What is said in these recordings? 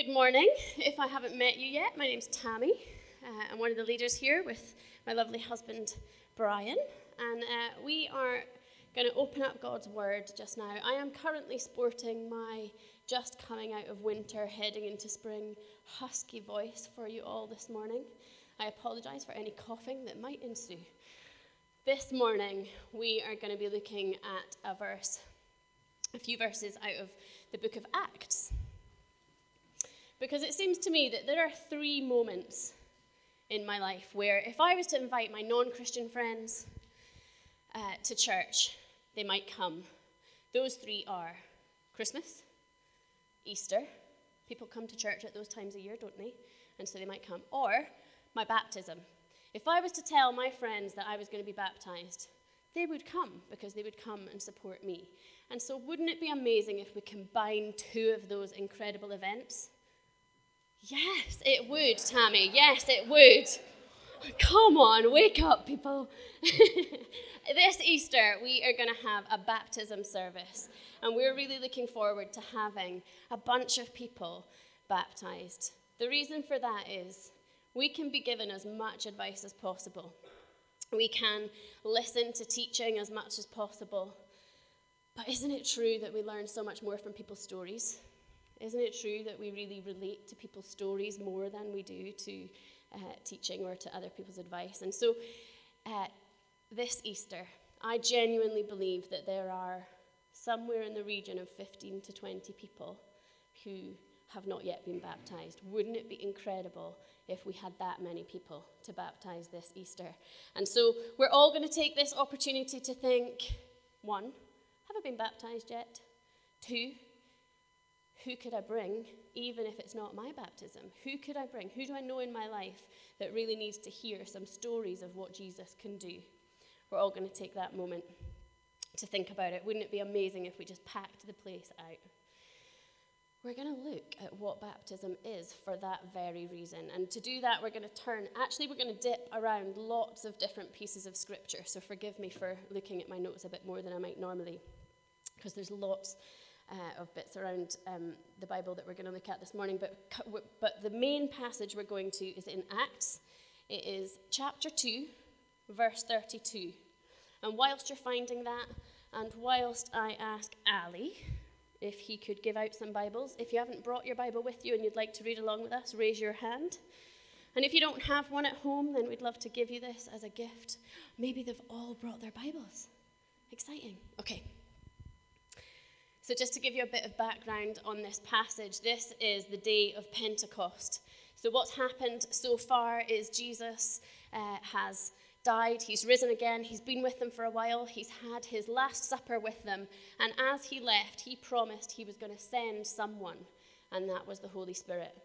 Good morning. If I haven't met you yet, my name's Tammy. Uh, I'm one of the leaders here with my lovely husband, Brian. And uh, we are going to open up God's Word just now. I am currently sporting my just coming out of winter, heading into spring, husky voice for you all this morning. I apologise for any coughing that might ensue. This morning, we are going to be looking at a verse, a few verses out of the book of Acts. Because it seems to me that there are three moments in my life where if I was to invite my non Christian friends uh, to church, they might come. Those three are Christmas, Easter. People come to church at those times of year, don't they? And so they might come. Or my baptism. If I was to tell my friends that I was going to be baptized, they would come because they would come and support me. And so, wouldn't it be amazing if we combine two of those incredible events? Yes, it would, Tammy. Yes, it would. Come on, wake up, people. this Easter, we are going to have a baptism service, and we're really looking forward to having a bunch of people baptized. The reason for that is we can be given as much advice as possible, we can listen to teaching as much as possible. But isn't it true that we learn so much more from people's stories? Isn't it true that we really relate to people's stories more than we do to uh, teaching or to other people's advice? And so, uh, this Easter, I genuinely believe that there are somewhere in the region of 15 to 20 people who have not yet been baptized. Wouldn't it be incredible if we had that many people to baptize this Easter? And so, we're all going to take this opportunity to think one, have I been baptized yet? Two, who could I bring, even if it's not my baptism? Who could I bring? Who do I know in my life that really needs to hear some stories of what Jesus can do? We're all going to take that moment to think about it. Wouldn't it be amazing if we just packed the place out? We're going to look at what baptism is for that very reason. And to do that, we're going to turn, actually, we're going to dip around lots of different pieces of scripture. So forgive me for looking at my notes a bit more than I might normally, because there's lots uh, of bits around um, the Bible that we're going to look at this morning. But, but the main passage we're going to is in Acts. It is chapter 2, verse 32. And whilst you're finding that, and whilst I ask Ali if he could give out some Bibles, if you haven't brought your Bible with you and you'd like to read along with us, raise your hand. And if you don't have one at home, then we'd love to give you this as a gift. Maybe they've all brought their Bibles. Exciting. Okay. So, just to give you a bit of background on this passage, this is the day of Pentecost. So, what's happened so far is Jesus uh, has died, he's risen again, he's been with them for a while, he's had his last supper with them, and as he left, he promised he was going to send someone, and that was the Holy Spirit.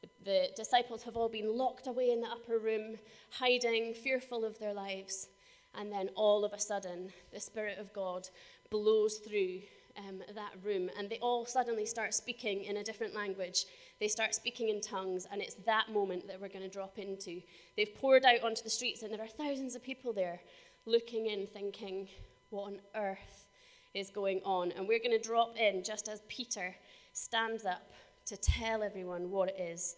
The, the disciples have all been locked away in the upper room, hiding, fearful of their lives, and then all of a sudden, the Spirit of God blows through um, that room, and they all suddenly start speaking in a different language. They start speaking in tongues, and it's that moment that we're going to drop into. They've poured out onto the streets, and there are thousands of people there looking in, thinking, What on earth is going on? And we're going to drop in just as Peter stands up to tell everyone what it is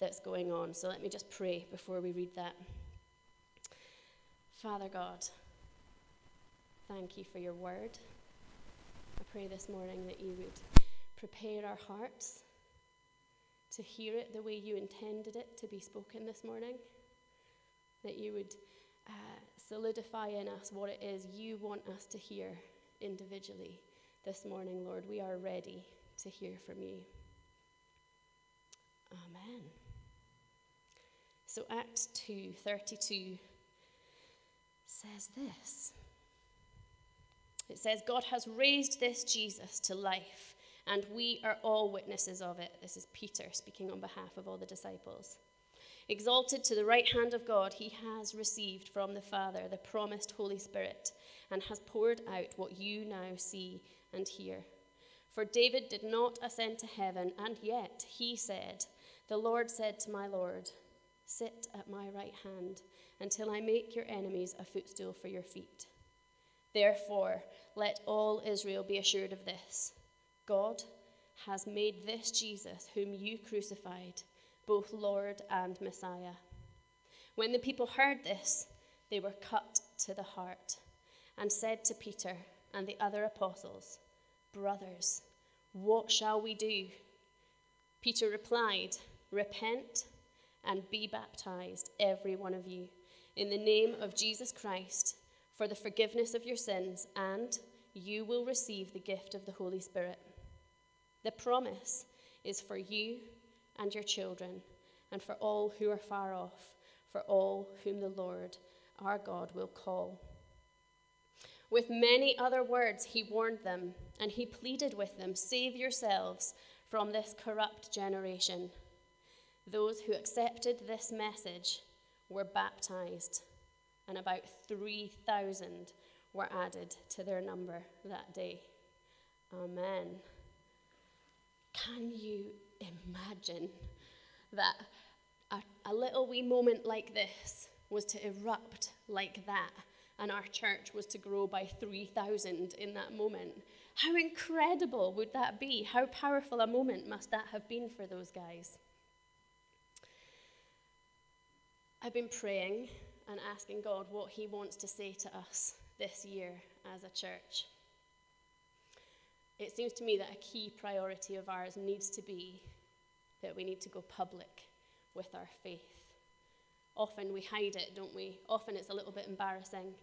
that's going on. So let me just pray before we read that. Father God, thank you for your word pray this morning that you would prepare our hearts to hear it the way you intended it to be spoken this morning. That you would uh, solidify in us what it is you want us to hear individually this morning, Lord. We are ready to hear from you. Amen. So Acts 2:32 says this. It says, God has raised this Jesus to life, and we are all witnesses of it. This is Peter speaking on behalf of all the disciples. Exalted to the right hand of God, he has received from the Father the promised Holy Spirit and has poured out what you now see and hear. For David did not ascend to heaven, and yet he said, The Lord said to my Lord, Sit at my right hand until I make your enemies a footstool for your feet. Therefore, let all Israel be assured of this God has made this Jesus, whom you crucified, both Lord and Messiah. When the people heard this, they were cut to the heart and said to Peter and the other apostles, Brothers, what shall we do? Peter replied, Repent and be baptized, every one of you, in the name of Jesus Christ, for the forgiveness of your sins, and you will receive the gift of the Holy Spirit. The promise is for you and your children, and for all who are far off, for all whom the Lord our God will call. With many other words, he warned them, and he pleaded with them Save yourselves from this corrupt generation. Those who accepted this message were baptized, and about 3,000 were added to their number that day. Amen. Can you imagine that a, a, little wee moment like this was to erupt like that, and our church was to grow by 3,000 in that moment? How incredible would that be? How powerful a moment must that have been for those guys? I've been praying and asking God what He wants to say to us this year as a church. It seems to me that a key priority of ours needs to be that we need to go public with our faith. Often we hide it, don't we? Often it's a little bit embarrassing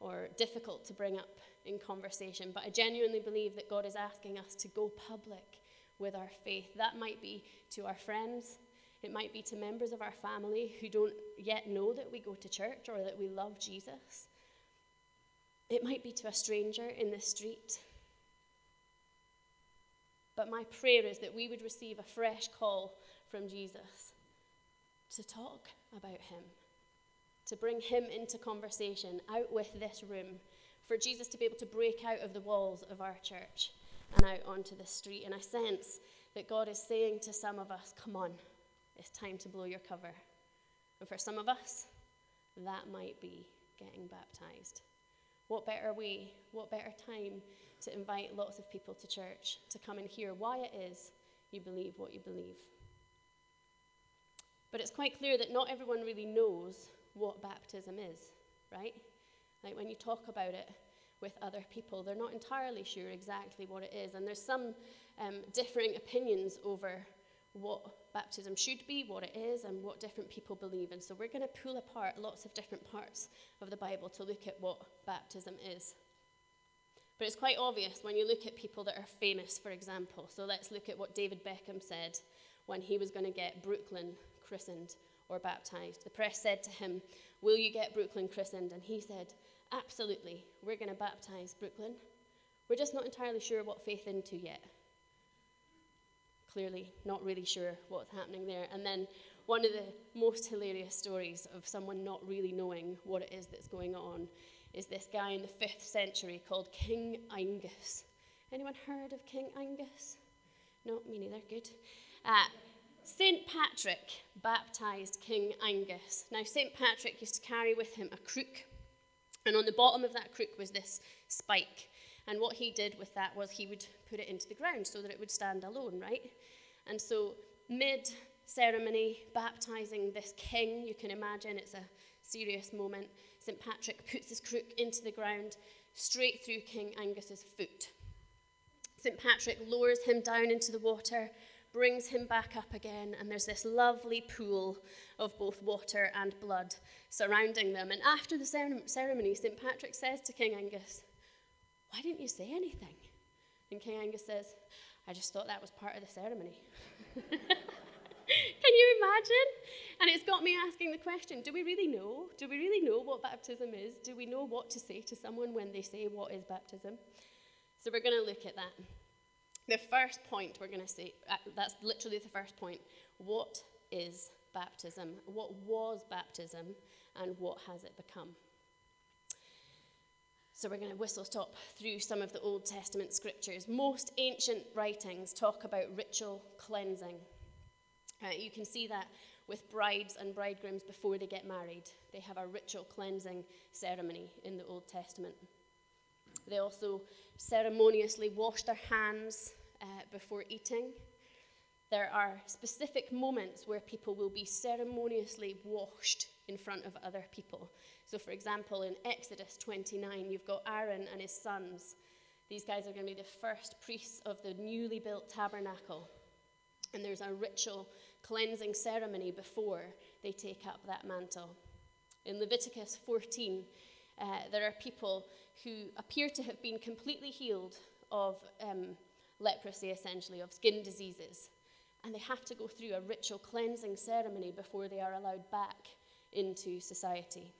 or difficult to bring up in conversation. But I genuinely believe that God is asking us to go public with our faith. That might be to our friends, it might be to members of our family who don't yet know that we go to church or that we love Jesus. It might be to a stranger in the street. But my prayer is that we would receive a fresh call from Jesus to talk about him, to bring him into conversation out with this room, for Jesus to be able to break out of the walls of our church and out onto the street. And I sense that God is saying to some of us, Come on, it's time to blow your cover. And for some of us, that might be getting baptized. What better way, what better time to invite lots of people to church to come and hear why it is you believe what you believe? But it's quite clear that not everyone really knows what baptism is, right? Like when you talk about it with other people, they're not entirely sure exactly what it is. And there's some um, differing opinions over what baptism should be, what it is, and what different people believe. And so we're going to pull apart lots of different parts of the Bible to look at what baptism is. But it's quite obvious when you look at people that are famous, for example. So let's look at what David Beckham said when he was going to get Brooklyn christened or baptized. The press said to him, Will you get Brooklyn christened? And he said, Absolutely. We're going to baptize Brooklyn. We're just not entirely sure what faith into yet clearly not really sure what's happening there. And then one of the most hilarious stories of someone not really knowing what it is that's going on is this guy in the 5th century called King Angus. Anyone heard of King Angus? No, me neither. Good. Uh, St. Patrick baptized King Angus. Now, St. Patrick used to carry with him a crook, and on the bottom of that crook was this spike. And what he did with that was he would put it into the ground so that it would stand alone, right? And so, mid ceremony, baptizing this king, you can imagine it's a serious moment. St. Patrick puts his crook into the ground straight through King Angus's foot. St. Patrick lowers him down into the water, brings him back up again, and there's this lovely pool of both water and blood surrounding them. And after the ceremony, St. Patrick says to King Angus, why didn't you say anything? And King Angus says, I just thought that was part of the ceremony. Can you imagine? And it's got me asking the question do we really know? Do we really know what baptism is? Do we know what to say to someone when they say, What is baptism? So we're going to look at that. The first point we're going to say, uh, that's literally the first point. What is baptism? What was baptism? And what has it become? So we're going to whistle stop through some of the Old Testament scriptures. Most ancient writings talk about ritual cleansing. Uh, you can see that with brides and bridegrooms before they get married. They have a ritual cleansing ceremony in the Old Testament. They also ceremoniously wash their hands uh, before eating. There are specific moments where people will be ceremoniously washed in front of other people. So, for example, in Exodus 29, you've got Aaron and his sons. These guys are going to be the first priests of the newly built tabernacle. And there's a ritual cleansing ceremony before they take up that mantle. In Leviticus 14, uh, there are people who appear to have been completely healed of um, leprosy, essentially, of skin diseases. And they have to go through a ritual cleansing ceremony before they are allowed back into society.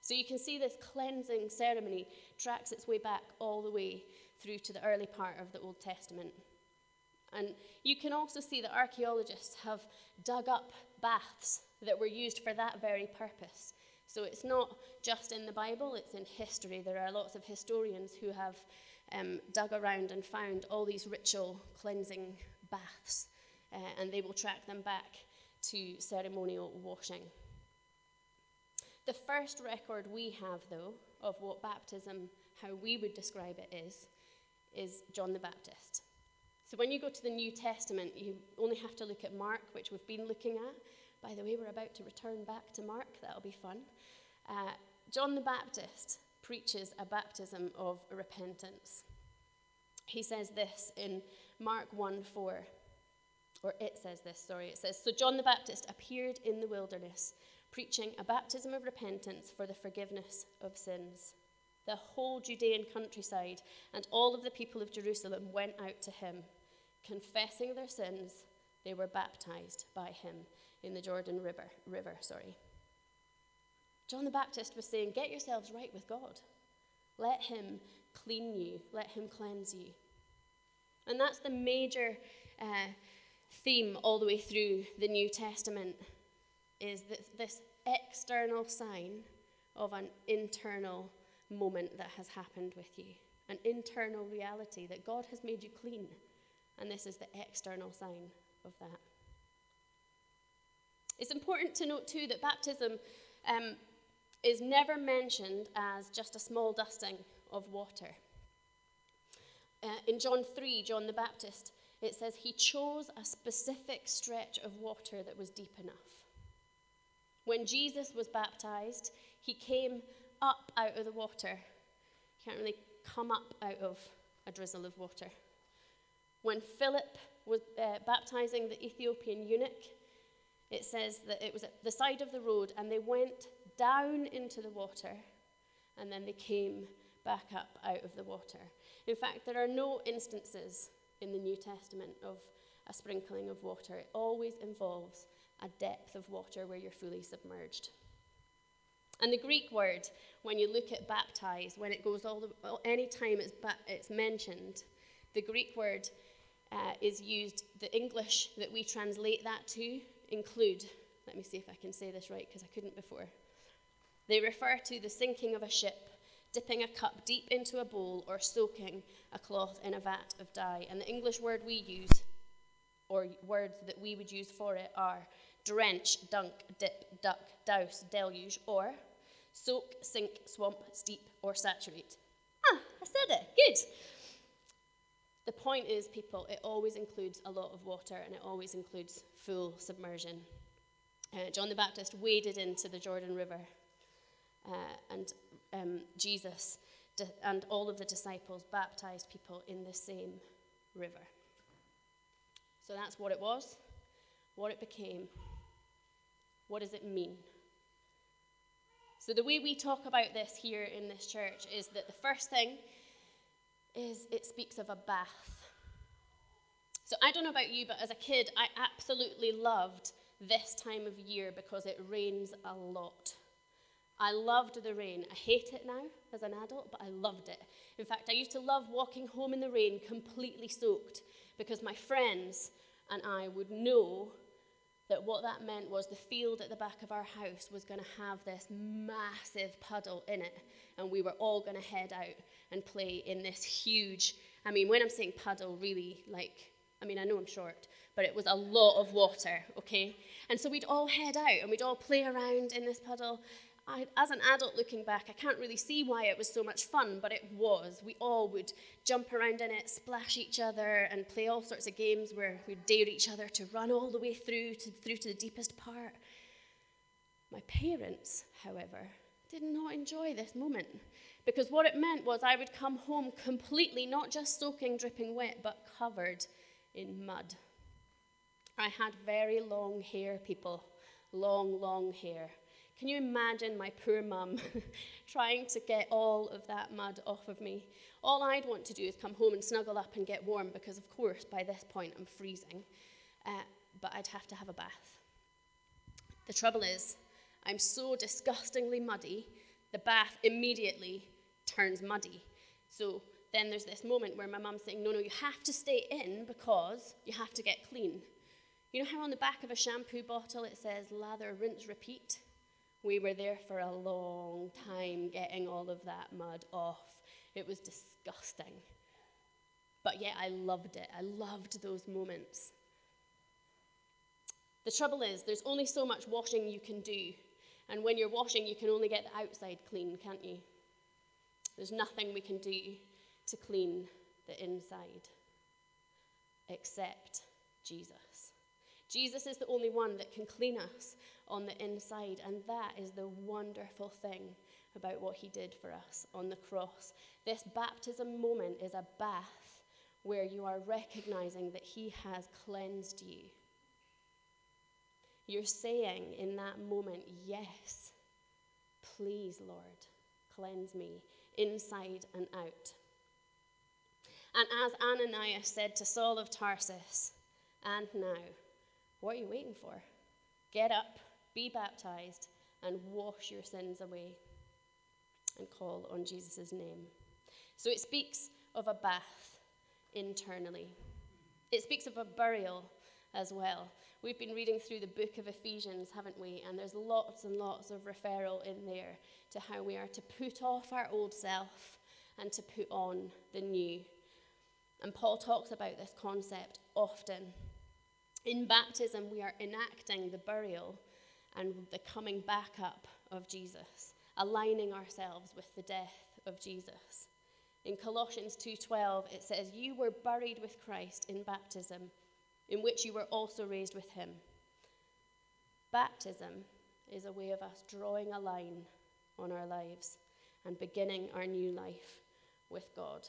So you can see this cleansing ceremony tracks its way back all the way through to the early part of the Old Testament. And you can also see that archaeologists have dug up baths that were used for that very purpose. So it's not just in the Bible, it's in history. There are lots of historians who have um, dug around and found all these ritual cleansing baths, uh, and they will track them back to ceremonial washing. The first record we have, though, of what baptism, how we would describe it, is, is John the Baptist. So when you go to the New Testament, you only have to look at Mark, which we've been looking at. By the way, we're about to return back to Mark, that'll be fun. Uh, John the Baptist preaches a baptism of repentance. He says this in Mark 1 4, or it says this, sorry. It says, So John the Baptist appeared in the wilderness, preaching a baptism of repentance for the forgiveness of sins. The whole Judean countryside and all of the people of Jerusalem went out to him. Confessing their sins, they were baptized by him in the Jordan River. river sorry. John the Baptist was saying, Get yourselves right with God. Let him clean you, let him cleanse you. And that's the major uh, theme all the way through the New Testament is this external sign of an internal moment that has happened with you, an internal reality that God has made you clean. And this is the external sign of that. It's important to note, too, that baptism um, is never mentioned as just a small dusting of water. Uh, in John 3, John the Baptist, it says he chose a specific stretch of water that was deep enough. When Jesus was baptized, he came up out of the water. You can't really come up out of a drizzle of water. When Philip was uh, baptizing the Ethiopian eunuch, it says that it was at the side of the road, and they went down into the water, and then they came back up out of the water. In fact, there are no instances in the New Testament of a sprinkling of water. It always involves a depth of water where you're fully submerged. And the Greek word, when you look at baptize, when it goes all the, any time it's, ba- it's mentioned, the Greek word uh, is used, the English that we translate that to include, let me see if I can say this right because I couldn't before. They refer to the sinking of a ship, dipping a cup deep into a bowl, or soaking a cloth in a vat of dye. And the English word we use, or words that we would use for it, are drench, dunk, dip, duck, douse, deluge, or soak, sink, swamp, steep, or saturate. Ah, I said it. Good. The point is, people, it always includes a lot of water and it always includes full submersion. Uh, John the Baptist waded into the Jordan River, uh, and um, Jesus di- and all of the disciples baptized people in the same river. So that's what it was, what it became. What does it mean? So, the way we talk about this here in this church is that the first thing is it speaks of a bath. So, I don't know about you, but as a kid, I absolutely loved this time of year because it rains a lot. I loved the rain. I hate it now as an adult, but I loved it. In fact, I used to love walking home in the rain completely soaked because my friends and I would know that what that meant was the field at the back of our house was going to have this massive puddle in it, and we were all going to head out and play in this huge. I mean, when I'm saying puddle, really, like, I mean, I know I'm short, but it was a lot of water, okay? And so we'd all head out and we'd all play around in this puddle. I, as an adult looking back, I can't really see why it was so much fun, but it was. We all would jump around in it, splash each other, and play all sorts of games where we'd dare each other to run all the way through to, through to the deepest part. My parents, however, did not enjoy this moment because what it meant was I would come home completely, not just soaking, dripping wet, but covered in mud. I had very long hair, people. Long, long hair. Can you imagine my poor mum trying to get all of that mud off of me? All I'd want to do is come home and snuggle up and get warm because, of course, by this point I'm freezing. Uh, but I'd have to have a bath. The trouble is, I'm so disgustingly muddy, the bath immediately turns muddy. So then there's this moment where my mum's saying, No, no, you have to stay in because you have to get clean. You know how on the back of a shampoo bottle it says lather, rinse, repeat? We were there for a long time getting all of that mud off. It was disgusting. But yet I loved it. I loved those moments. The trouble is, there's only so much washing you can do. And when you're washing, you can only get the outside clean, can't you? There's nothing we can do to clean the inside except Jesus. Jesus is the only one that can clean us on the inside, and that is the wonderful thing about what he did for us on the cross. This baptism moment is a bath where you are recognizing that he has cleansed you. You're saying in that moment, Yes, please, Lord, cleanse me inside and out. And as Ananias said to Saul of Tarsus, and now, what are you waiting for? Get up, be baptized, and wash your sins away, and call on Jesus' name. So it speaks of a bath internally, it speaks of a burial as well. We've been reading through the book of Ephesians, haven't we? And there's lots and lots of referral in there to how we are to put off our old self and to put on the new. And Paul talks about this concept often. In baptism, we are enacting the burial and the coming back up of Jesus, aligning ourselves with the death of Jesus. In Colossians 2:12 it says you were buried with Christ in baptism in which you were also raised with him. Baptism is a way of us drawing a line on our lives and beginning our new life with God.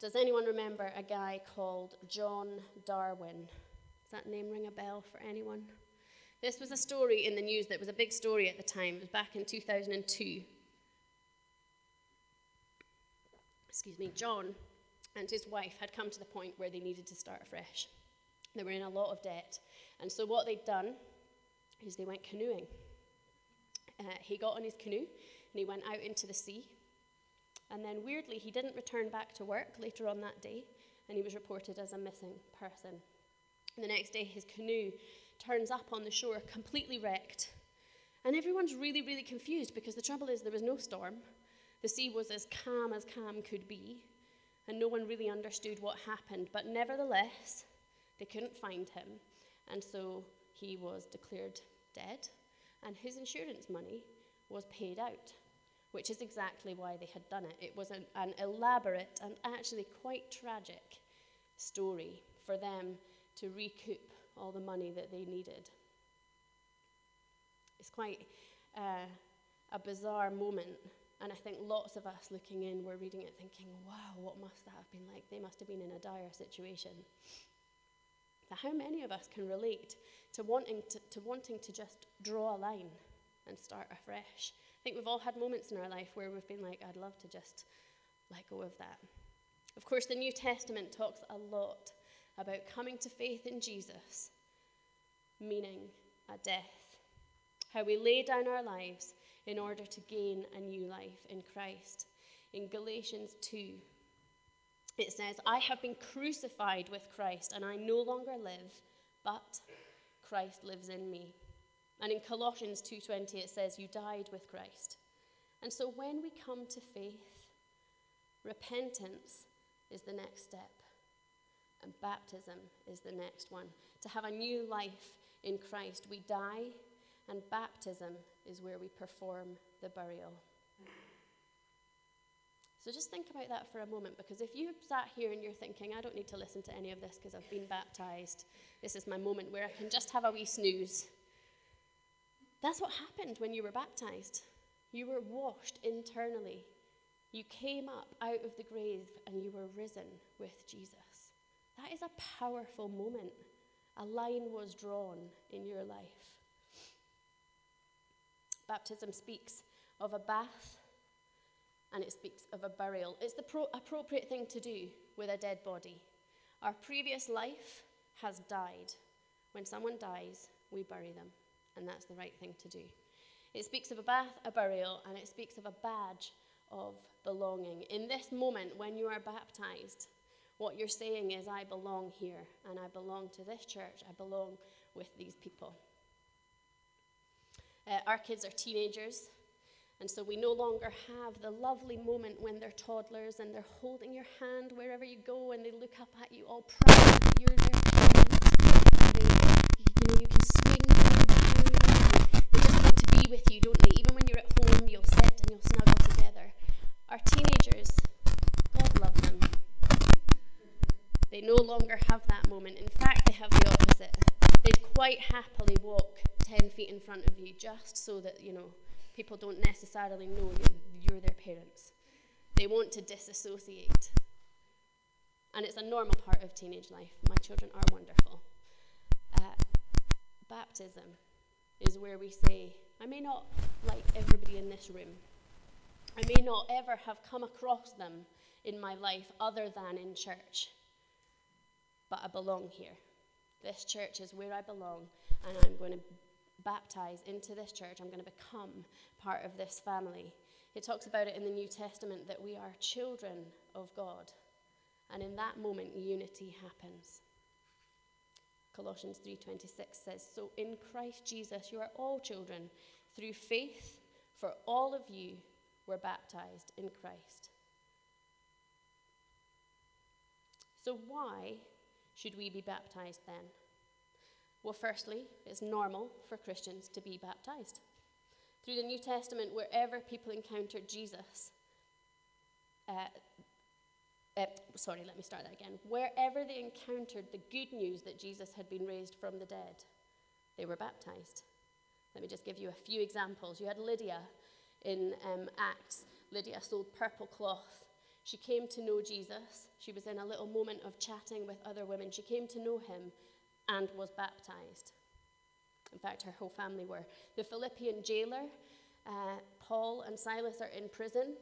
Does anyone remember a guy called John Darwin? Does that name ring a bell for anyone? This was a story in the news that was a big story at the time. It was back in 2002. Excuse me, John and his wife had come to the point where they needed to start fresh. They were in a lot of debt. And so, what they'd done is they went canoeing. Uh, he got on his canoe and he went out into the sea and then, weirdly, he didn't return back to work later on that day, and he was reported as a missing person. And the next day, his canoe turns up on the shore completely wrecked. And everyone's really, really confused because the trouble is there was no storm. The sea was as calm as calm could be, and no one really understood what happened. But nevertheless, they couldn't find him, and so he was declared dead, and his insurance money was paid out which is exactly why they had done it. It was an, an elaborate and actually quite tragic story for them to recoup all the money that they needed. It's quite uh, a bizarre moment, and I think lots of us looking in were reading it thinking, wow, what must that have been like? They must have been in a dire situation. How many of us can relate to wanting to, to wanting to just draw a line and start afresh? Think we've all had moments in our life where we've been like, I'd love to just let go of that. Of course, the New Testament talks a lot about coming to faith in Jesus, meaning a death. How we lay down our lives in order to gain a new life in Christ. In Galatians 2, it says, I have been crucified with Christ, and I no longer live, but Christ lives in me. And in Colossians 2:20 it says you died with Christ. And so when we come to faith, repentance is the next step. And baptism is the next one. To have a new life in Christ, we die and baptism is where we perform the burial. So just think about that for a moment because if you sat here and you're thinking, I don't need to listen to any of this because I've been baptized, this is my moment where I can just have a wee snooze. That's what happened when you were baptized. You were washed internally. You came up out of the grave and you were risen with Jesus. That is a powerful moment. A line was drawn in your life. Baptism speaks of a bath and it speaks of a burial. It's the pro- appropriate thing to do with a dead body. Our previous life has died. When someone dies, we bury them, and that's the right thing to do. It speaks of a bath, a burial, and it speaks of a badge of belonging. In this moment, when you are baptized, what you're saying is, I belong here, and I belong to this church, I belong with these people. Uh, our kids are teenagers, and so we no longer have the lovely moment when they're toddlers and they're holding your hand wherever you go and they look up at you all proud that you're with you, don't they? Even when you're at home, you'll sit and you'll snuggle together. Our teenagers, God love them. They no longer have that moment. In fact, they have the opposite. They'd quite happily walk 10 feet in front of you just so that, you know, people don't necessarily know you're their parents. They want to disassociate. And it's a normal part of teenage life. My children are wonderful. Uh, baptism is where we say, I may not like everybody in this room. I may not ever have come across them in my life other than in church, but I belong here. This church is where I belong, and I'm going to baptize into this church. I'm going to become part of this family. It talks about it in the New Testament that we are children of God. And in that moment, unity happens. Colossians 3:26 says, "So in Christ Jesus you are all children through faith, for all of you were baptized in Christ." So why should we be baptized then? Well, firstly, it's normal for Christians to be baptized. Through the New Testament, wherever people encountered Jesus, uh, uh, sorry, let me start that again. Wherever they encountered the good news that Jesus had been raised from the dead, they were baptized. Let me just give you a few examples. You had Lydia in um, Acts. Lydia sold purple cloth. She came to know Jesus. She was in a little moment of chatting with other women. She came to know him and was baptized. In fact, her whole family were. The Philippian jailer, uh, Paul and Silas are in prison.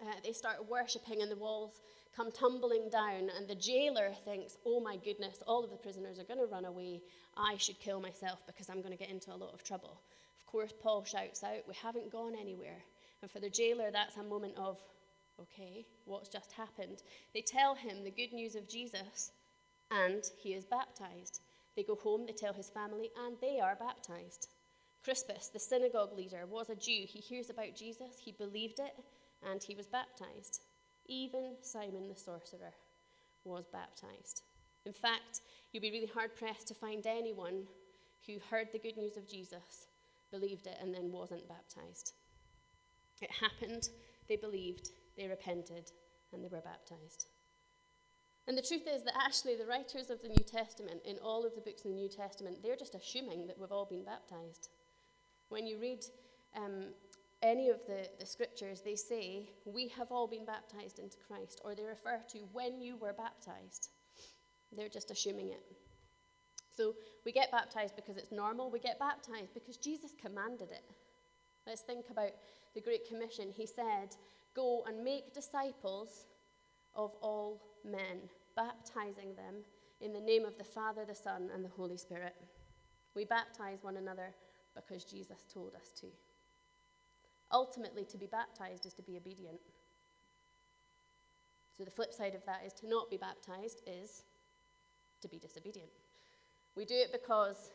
Uh, they start worshipping, and the walls come tumbling down. And the jailer thinks, Oh my goodness, all of the prisoners are going to run away. I should kill myself because I'm going to get into a lot of trouble. Of course, Paul shouts out, We haven't gone anywhere. And for the jailer, that's a moment of, Okay, what's just happened? They tell him the good news of Jesus, and he is baptized. They go home, they tell his family, and they are baptized. Crispus, the synagogue leader, was a Jew. He hears about Jesus, he believed it, and he was baptized. Even Simon the sorcerer was baptized. In fact, you'll be really hard pressed to find anyone who heard the good news of Jesus, believed it, and then wasn't baptized. It happened, they believed, they repented, and they were baptized. And the truth is that actually the writers of the New Testament, in all of the books in the New Testament, they're just assuming that we've all been baptized. When you read um, any of the, the scriptures, they say, We have all been baptized into Christ, or they refer to when you were baptized. They're just assuming it. So we get baptized because it's normal. We get baptized because Jesus commanded it. Let's think about the Great Commission. He said, Go and make disciples of all men, baptizing them in the name of the Father, the Son, and the Holy Spirit. We baptize one another because Jesus told us to. Ultimately, to be baptized is to be obedient. So, the flip side of that is to not be baptized is to be disobedient. We do it because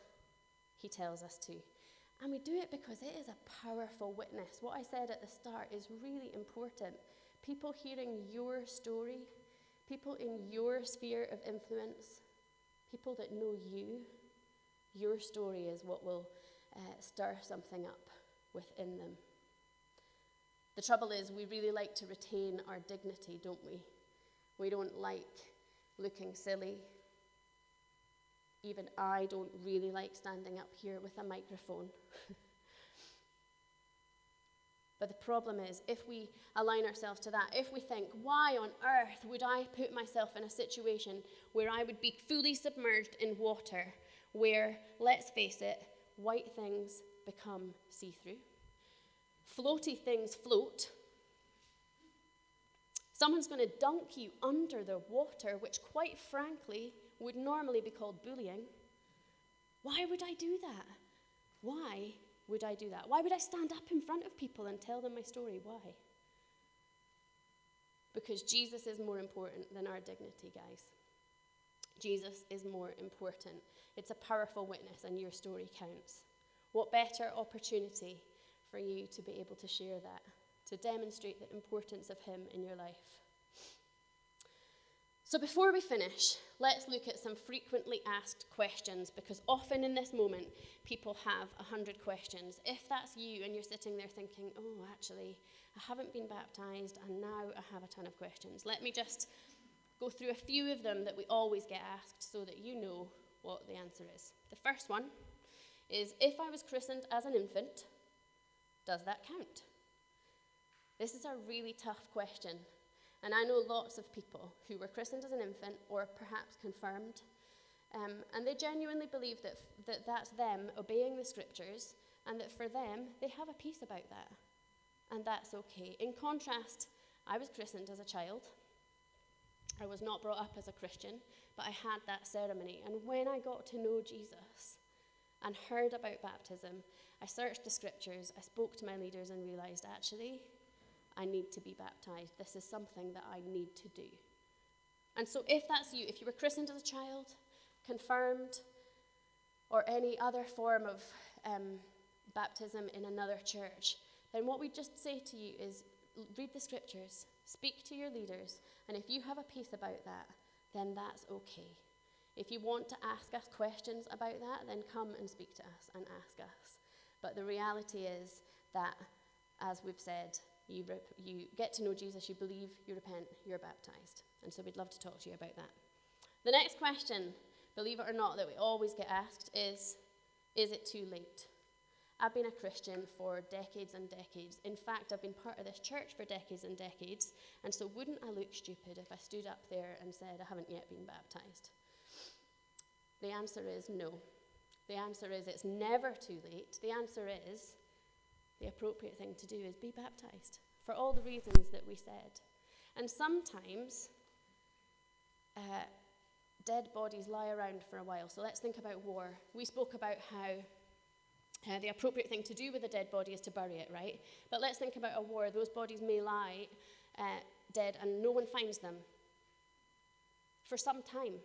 he tells us to. And we do it because it is a powerful witness. What I said at the start is really important. People hearing your story people in your sphere of influence, people that know you, your story is what will uh, stir something up within them. The trouble is, we really like to retain our dignity, don't we? We don't like looking silly. Even I don't really like standing up here with a microphone. but the problem is, if we align ourselves to that, if we think, why on earth would I put myself in a situation where I would be fully submerged in water, where, let's face it, white things become see through? Floaty things float. Someone's going to dunk you under the water, which, quite frankly, would normally be called bullying. Why would I do that? Why would I do that? Why would I stand up in front of people and tell them my story? Why? Because Jesus is more important than our dignity, guys. Jesus is more important. It's a powerful witness, and your story counts. What better opportunity for you to be able to share that, to demonstrate the importance of Him in your life. So, before we finish, let's look at some frequently asked questions because often in this moment, people have a hundred questions. If that's you and you're sitting there thinking, oh, actually, I haven't been baptized and now I have a ton of questions, let me just go through a few of them that we always get asked so that you know what the answer is. The first one is if I was christened as an infant, does that count? This is a really tough question. And I know lots of people who were christened as an infant or perhaps confirmed. Um, and they genuinely believe that, that that's them obeying the scriptures and that for them, they have a peace about that. And that's okay. In contrast, I was christened as a child. I was not brought up as a Christian, but I had that ceremony. And when I got to know Jesus and heard about baptism I searched the scriptures, I spoke to my leaders, and realized actually, I need to be baptized. This is something that I need to do. And so, if that's you, if you were christened as a child, confirmed, or any other form of um, baptism in another church, then what we just say to you is read the scriptures, speak to your leaders, and if you have a peace about that, then that's okay. If you want to ask us questions about that, then come and speak to us and ask us. But the reality is that, as we've said, you, rep- you get to know Jesus, you believe, you repent, you're baptized. And so we'd love to talk to you about that. The next question, believe it or not, that we always get asked is Is it too late? I've been a Christian for decades and decades. In fact, I've been part of this church for decades and decades. And so, wouldn't I look stupid if I stood up there and said, I haven't yet been baptized? The answer is no. The answer is it's never too late. The answer is the appropriate thing to do is be baptized for all the reasons that we said. And sometimes uh, dead bodies lie around for a while. So let's think about war. We spoke about how uh, the appropriate thing to do with a dead body is to bury it, right? But let's think about a war. Those bodies may lie uh, dead and no one finds them for some time.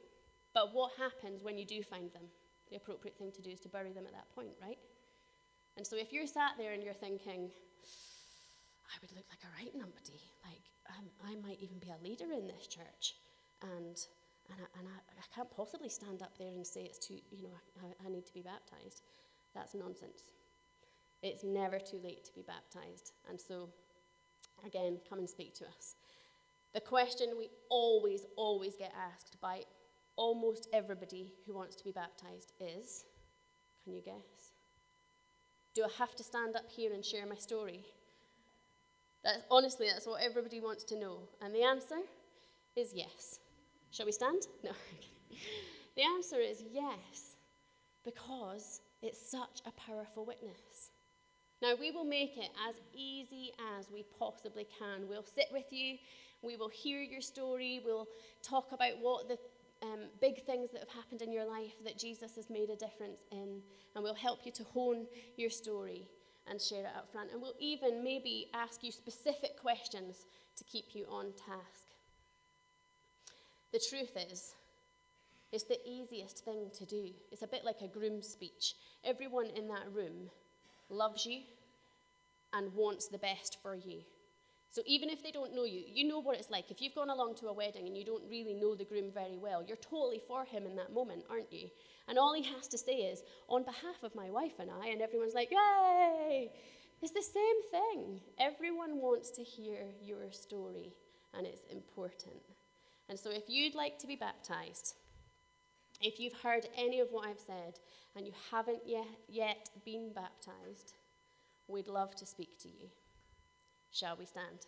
But what happens when you do find them? the appropriate thing to do is to bury them at that point, right? And so if you're sat there and you're thinking, I would look like a right numpty, like um, I might even be a leader in this church, and and, I, and I, I, can't possibly stand up there and say it's too, you know, I, I need to be baptized. That's nonsense. It's never too late to be baptized. And so, again, come and speak to us. The question we always, always get asked by almost everybody who wants to be baptized is can you guess? Do I have to stand up here and share my story? That's, honestly, that's what everybody wants to know. And the answer is yes. Shall we stand? No. the answer is yes, because it's such a powerful witness. Now, we will make it as easy as we possibly can. We'll sit with you, we will hear your story, we'll talk about what the um, big things that have happened in your life that Jesus has made a difference in, and we'll help you to hone your story and share it up front. And we'll even maybe ask you specific questions to keep you on task. The truth is, it's the easiest thing to do. It's a bit like a groom speech. Everyone in that room loves you and wants the best for you. So even if they don't know you, you know what it's like. If you've gone along to a wedding and you don't really know the groom very well, you're totally for him in that moment, aren't you? And all he has to say is, on behalf of my wife and I, and everyone's like, yay! It's the same thing. Everyone wants to hear your story, and it's important. And so if you'd like to be baptized, if you've heard any of what I've said and you haven't yet, yet been baptized, we'd love to speak to you. Shall we stand?